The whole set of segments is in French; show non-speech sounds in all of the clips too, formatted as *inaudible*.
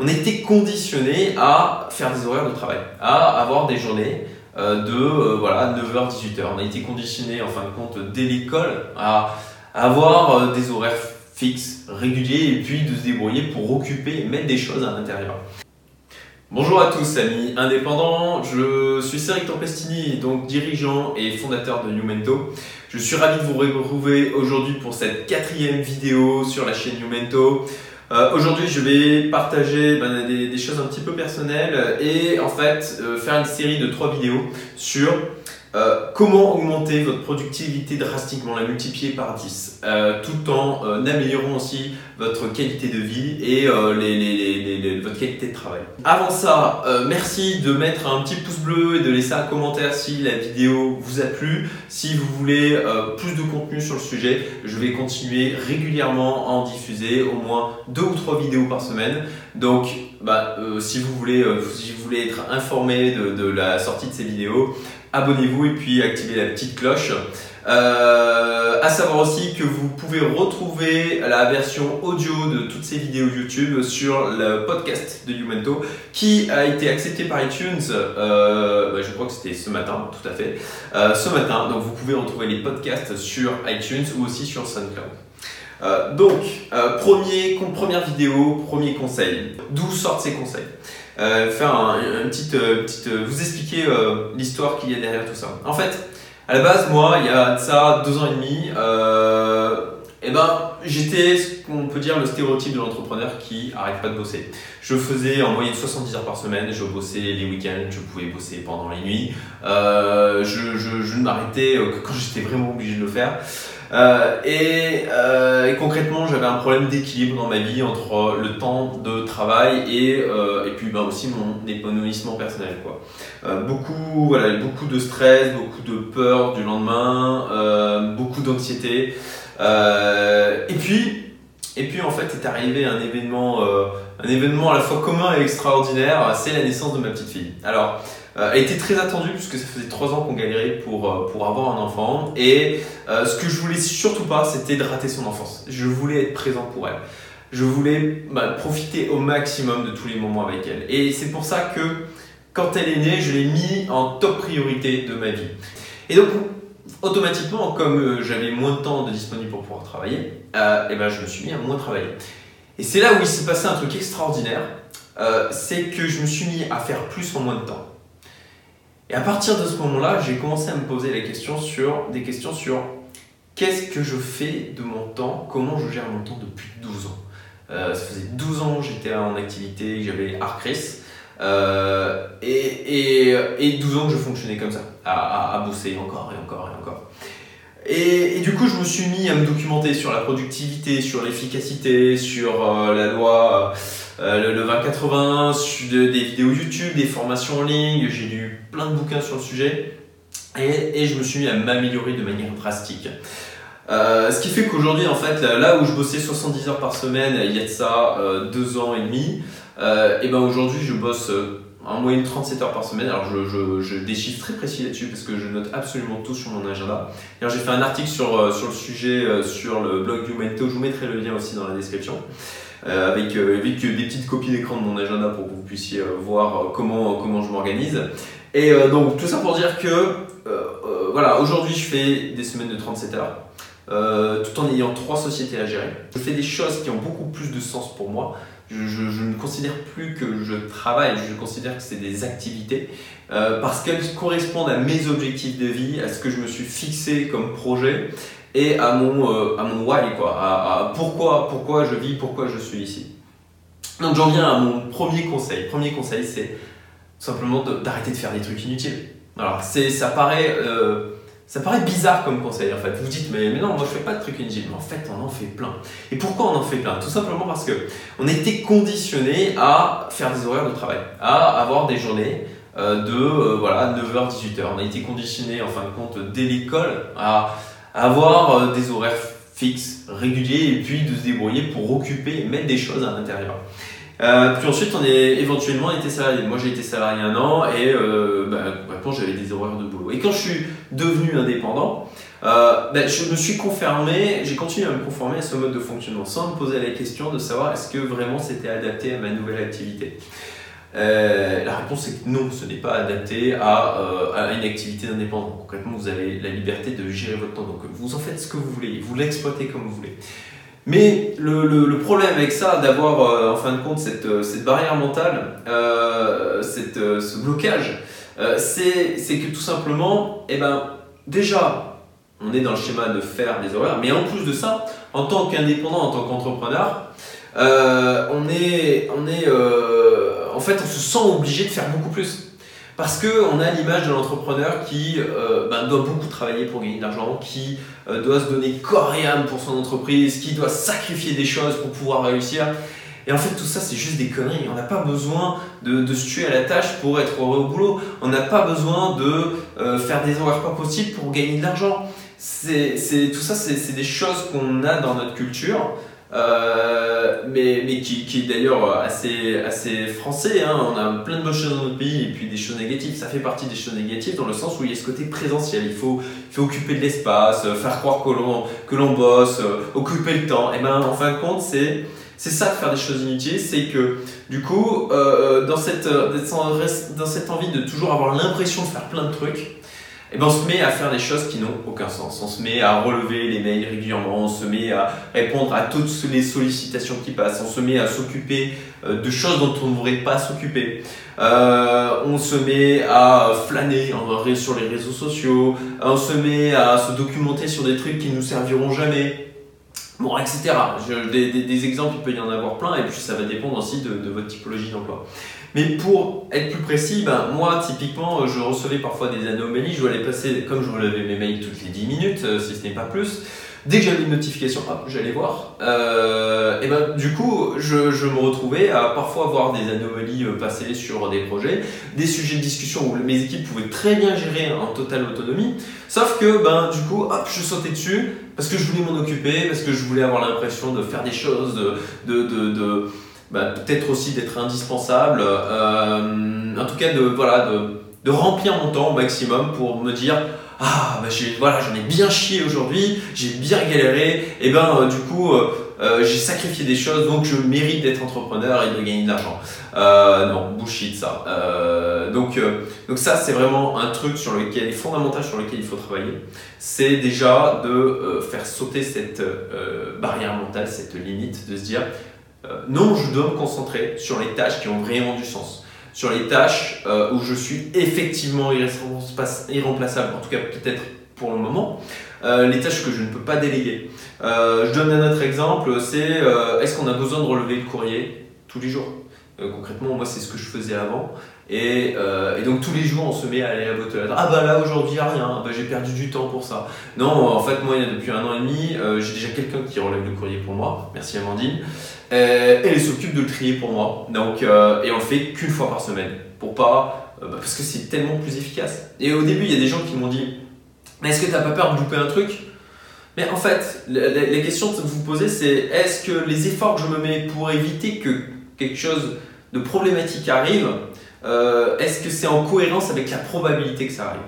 On été conditionné à faire des horaires de travail, à avoir des journées euh, de euh, voilà 9h 18h. On a été conditionné en fin de compte dès l'école à avoir euh, des horaires fixes, réguliers et puis de se débrouiller pour occuper et mettre des choses à l'intérieur. Bonjour à tous amis indépendants, je suis Cédric Tempestini, donc dirigeant et fondateur de Numento. Je suis ravi de vous retrouver aujourd'hui pour cette quatrième vidéo sur la chaîne Numento. Euh, aujourd'hui, je vais partager ben, des, choses un petit peu personnelles et en fait euh, faire une série de trois vidéos sur euh, comment augmenter votre productivité drastiquement, la multiplier par 10, euh, tout en euh, améliorant aussi votre qualité de vie et votre qualité de travail? Avant ça, merci de mettre un petit pouce bleu et de laisser un commentaire si la vidéo vous a plu. Si vous voulez plus de contenu sur le sujet, je vais continuer régulièrement à en diffuser au moins deux ou trois vidéos par semaine. Donc, bah, si, vous voulez, si vous voulez être informé de, de la sortie de ces vidéos, abonnez-vous et puis activez la petite cloche. Euh, à savoir aussi que vous pouvez retrouver la version audio de toutes ces vidéos YouTube sur le podcast de Youmento qui a été accepté par iTunes, euh, bah, je crois que c'était ce matin, tout à fait, euh, ce matin. Donc vous pouvez retrouver les podcasts sur iTunes ou aussi sur SoundCloud. donc, premier, première vidéo, premier conseil. D'où sortent ces conseils? Euh, faire un, une petite, euh, petite, euh, vous expliquer euh, l'histoire qu'il y a derrière tout ça. En fait, à la base, moi, il y a ça deux ans et demi, et eh ben, j'étais ce qu'on peut dire le stéréotype de l'entrepreneur qui arrête pas de bosser. Je faisais en moyenne 70 heures par semaine, je bossais les week-ends, je pouvais bosser pendant les nuits. Euh, je, je, je ne m'arrêtais que quand j'étais vraiment obligé de le faire. Euh, et, euh, et, concrètement, j'avais un problème d'équilibre dans ma vie entre le temps de travail et, euh, et puis bah, aussi mon épanouissement personnel. Quoi. Euh, beaucoup, voilà, beaucoup de stress, beaucoup de peur du lendemain, euh, beaucoup d'anxiété. et puis, et puis en fait est arrivé un événement, un événement à la fois commun et extraordinaire, c'est la naissance de ma petite fille. Alors, euh, elle était très attendue puisque ça faisait trois ans qu'on galérait pour, euh, pour avoir un enfant. Et euh, ce que je voulais surtout pas, c'était de rater son enfance. Je voulais être présent pour elle. Je voulais bah, profiter au maximum de tous les moments avec elle. Et c'est pour ça que quand elle est née, je l'ai mis en top priorité de ma vie. Et donc, automatiquement, comme j'avais moins de temps de disponible pour pouvoir travailler, et eh ben, je me suis mis à moins travailler. Et c'est là où il s'est passé un truc extraordinaire, c'est que je me suis mis à faire plus en moins de temps. Et à partir de ce moment-là, j'ai commencé à me poser la question sur, des questions sur qu'est-ce que je fais de mon temps, comment je gère mon temps depuis 12 ans. Euh, ça faisait 12 ans que j'étais en activité, j'avais Arcris. Euh, et, et, et, 12 ans que je fonctionnais comme ça, à, à, bosser encore et encore et encore. Et, et, du coup, je me suis mis à me documenter sur la productivité, sur l'efficacité, sur euh, la loi euh, le, 2080, des vidéos YouTube, des formations en ligne, j'ai lu plein de bouquins sur le sujet et, et je me suis mis à m'améliorer de manière drastique. Euh, ce qui fait qu'aujourd'hui, en fait, là où je bossais 70 heures par semaine, il y a de ça deux ans et demi, et ben aujourd'hui, je bosse en moyenne 37 heures par semaine. Alors, je, je, je des chiffres très précis là-dessus parce que je note absolument tout sur mon agenda. J'ai fait un article sur, sur le sujet sur le blog Humanito. Je vous mettrai le lien aussi dans la description. Euh, avec, euh, avec des petites copies d'écran de mon agenda pour que vous puissiez euh, voir comment, comment je m'organise. Et donc tout ça pour dire que voilà, aujourd'hui je fais des semaines de 37 heures. Euh, tout en ayant trois sociétés à gérer. Je fais des choses qui ont beaucoup plus de sens pour moi. Je, ne considère plus que je travaille, je considère que c'est des activités euh, parce qu'elles correspondent à mes objectifs de vie, à ce que je me suis fixé comme projet et à mon, euh, à mon why, quoi, à, pourquoi, pourquoi je vis, pourquoi je suis ici. Donc j'en viens à mon premier conseil. Premier conseil, c'est simplement d'arrêter de, faire des trucs inutiles. Alors ça paraît, euh, ça paraît bizarre comme conseil en fait. Vous dites mais, mais non, moi je fais pas de trucs inutiles. Mais en fait, on en fait plein. Et pourquoi on en fait plein? Tout simplement parce que on a été conditionné à faire des horaires de travail, à avoir des journées euh, de euh, voilà 9h 18h. On a été conditionné en fin de compte dès l'école à avoir euh, des horaires fixes, réguliers, et puis de se débrouiller pour occuper et mettre des choses à l'intérieur. Puis ensuite, on est éventuellement été salarié. Moi, j'ai été salarié un an et euh, bah, j'avais des horaires de boulot. Et quand je suis devenu indépendant, ben, je me suis confirmé, j'ai continué à me conformer à ce mode de fonctionnement sans me poser la question de savoir est-ce que vraiment c'était adapté à ma nouvelle activité. Euh, la réponse est que non, ce n'est pas adapté à, à une activité d'indépendant. Concrètement, vous avez la liberté de gérer votre temps. Donc, vous en faites ce que vous voulez, vous l'exploitez comme vous voulez. Mais le, problème avec ça, d'avoir en fin de compte cette, barrière mentale, euh, ce blocage, euh, c'est que tout simplement, eh ben, déjà, on est dans le schéma de faire des horaires, mais en plus de ça, en tant qu'indépendant, en tant qu'entrepreneur, euh, on est, on est euh, en fait, on se sent obligé de faire beaucoup plus. Parce qu'on a l'image de l'entrepreneur qui ben, doit beaucoup travailler pour gagner de l'argent, qui doit se donner corps et âme pour son entreprise, qui doit sacrifier des choses pour pouvoir réussir. Et en fait, tout ça, c'est juste des conneries. On n'a pas besoin de, se tuer à la tâche pour être heureux au boulot. On n'a pas besoin de euh, faire des horaires pas possibles pour gagner de l'argent. C'est, tout ça, c'est, des choses qu'on a dans notre culture. Euh, mais, mais qui, qui est d'ailleurs assez, assez français. Hein. On a plein de bonnes choses dans notre pays et puis des choses négatives. Ça fait partie des choses négatives dans le sens où il y a ce côté présentiel. Il faut, il faut occuper de l'espace, faire croire que l'on, que l'on bosse, occuper le temps. Et ben en fin de compte, c'est c'est ça de faire des choses inutiles, c'est que du coup, euh, euh, dans, cette, euh, dans cette envie de toujours avoir l'impression de faire plein de trucs, eh ben on se met à faire des choses qui n'ont aucun sens. On se met à relever les mails régulièrement, on se met à répondre à toutes les sollicitations qui passent, on se met à s'occuper de choses dont on ne devrait pas s'occuper. on se met à flâner sur les réseaux sociaux, on se met à se documenter sur des trucs qui nous serviront jamais. Bon, etc. des, exemples, il peut y en avoir plein, et puis ça va dépendre aussi de, votre typologie d'emploi. Mais pour être plus précis, ben, moi, typiquement, je recevais parfois des anomalies, je dois les passer, comme je relevais mes mails toutes les 10 minutes, euh, si ce n'est pas plus, Dès que j'avais une notification, hop, j'allais voir. Euh, et ben, du coup, je, me retrouvais à parfois avoir des anomalies euh, passées sur des projets, des sujets de discussion où mes équipes pouvaient très bien gérer en totale autonomie. Sauf que, ben, du coup, hop, je sautais dessus parce que je voulais m'en occuper, parce que je voulais avoir l'impression de faire des choses, de, de, de, ben, peut-être aussi d'être indispensable. Euh, en tout cas, de, voilà, de, de remplir mon temps au maximum pour me dire ah bah voilà j'en ai bien chié aujourd'hui, j'ai bien galéré, et ben euh, du coup euh, euh, j'ai sacrifié des choses donc je mérite d'être entrepreneur et de gagner de l'argent. non, bullshit ça. donc, donc ça c'est vraiment un truc sur lequel, fondamental sur lequel il faut travailler. C'est déjà de faire sauter cette barrière mentale, cette limite, de se dire non je dois me concentrer sur les tâches qui ont vraiment du sens sur les tâches euh, où je suis effectivement irremplaçable, en tout cas peut-être pour le moment, euh, les tâches que je ne peux pas déléguer. Euh, je donne un autre exemple, c'est est-ce qu'on a besoin de relever le courrier tous les jours? Concrètement, moi c'est ce que je faisais avant. Et, donc tous les jours on se met à aller à votre. Ah bah là aujourd'hui il a rien, bah, j'ai perdu du temps pour ça. Non, en fait moi depuis un an et demi, j'ai déjà quelqu'un qui relève le courrier pour moi. Merci Amandine. Euh, elle s'occupe de le trier pour moi. Donc, euh, et on le fait qu'une fois par semaine. Pour pas, euh, bah, parce que c'est tellement plus efficace. Et au début, il y a des gens qui m'ont dit Mais est-ce que tu n'as pas peur de louper un truc? Mais en fait, la, la, question que vous posez, c'est est-ce que les efforts que je me mets pour éviter que quelque chose de problématique arrive, est-ce que c'est en cohérence avec la probabilité que ça arrive?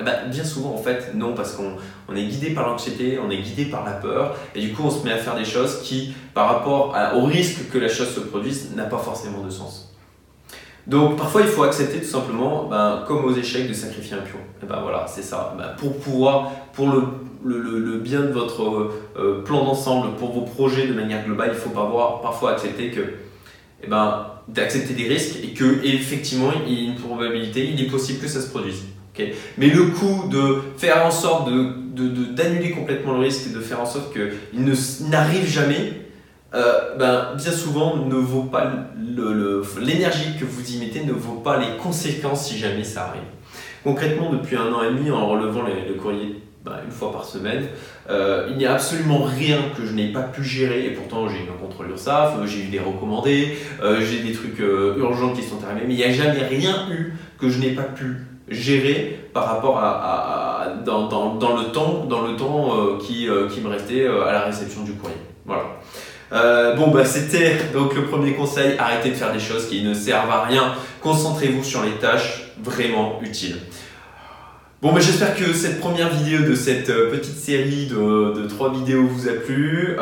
Eh ben, bien souvent, en fait, non, parce qu'on on est guidé par l'anxiété, on est guidé par la peur, et du coup, on se met à faire des choses qui, par rapport au risque que la chose se produise, n'a pas forcément de sens. Donc, parfois, il faut accepter tout simplement, ben, comme aux échecs, de sacrifier un pion. Et eh ben voilà, c'est ça. Ben, pour pouvoir, pour le, bien de votre euh, plan d'ensemble, pour vos projets de manière globale, il faut parfois, parfois accepter que, eh ben, d'accepter des risques et que effectivement, il y a une probabilité, il est possible que ça se produise. Mais le coup de faire en sorte d'annuler de, complètement le risque et de faire en sorte qu'il n'arrive jamais, euh, ben, bien souvent ne vaut pas l'énergie que vous y mettez ne vaut pas les conséquences si jamais ça arrive. Concrètement, depuis un an et demi, en relevant le courrier ben, une fois par semaine, euh, il n'y a absolument rien que je n'ai pas pu gérer et pourtant j'ai eu un contrôle URSAF, j'ai eu des recommandés, euh, j'ai des trucs urgents qui sont arrivés, mais il n'y a jamais rien eu que je n'ai pas pu gérer par rapport à, dans, le temps, dans le temps euh, qui, euh, qui me restait euh, à la réception du courrier. Voilà. bon, bah, c'était *laughs* donc le premier conseil. Arrêtez de faire des choses qui ne servent à rien. Concentrez-vous sur les tâches vraiment utiles. Bon, mais j'espère que cette première vidéo de cette petite série de, de trois vidéos vous a plu.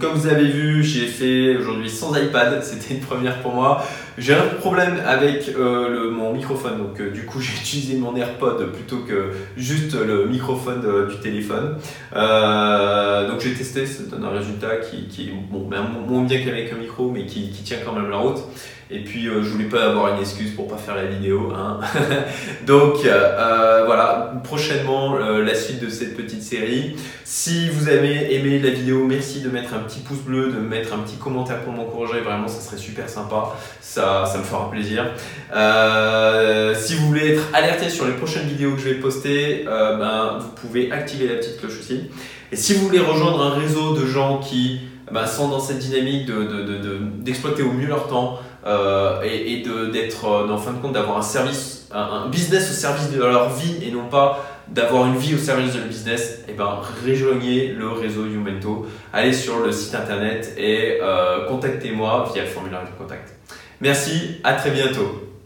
Euh, comme vous avez vu, j'ai fait aujourd'hui sans iPad, *laughs* c'était une première pour moi. J'ai un problème avec euh, le, mon microphone, donc euh, du coup *laughs* j'ai utilisé mon AirPod plutôt que juste le microphone du téléphone. Euh, donc j'ai testé, ça donne un résultat qui, qui est bon, ben, moins bien qu'avec un micro, mais qui, tient quand même la route. Et puis je voulais pas avoir une excuse pour pas faire la vidéo. Hein. *laughs* donc voilà, prochainement la suite de cette petite série. Si vous avez aimé la vidéo, merci de mettre un petit pouce bleu, de mettre un petit commentaire pour m'encourager. Vraiment, ça serait super sympa. Ça ça, me fera plaisir. Euh, si vous voulez être alerté sur les prochaines vidéos que je vais poster, euh, ben, vous pouvez activer la petite cloche aussi. Et si vous voulez rejoindre un réseau de gens qui ben, sont dans cette dynamique d'exploiter de, au mieux leur temps euh, et, d'être, en fin de compte, d'avoir un service, un, business au service de leur vie et non pas d'avoir une vie au service de le business, et eh ben, rejoignez le réseau Youmento. Allez sur le site internet et contactez-moi via le formulaire de contact. Merci, à très bientôt.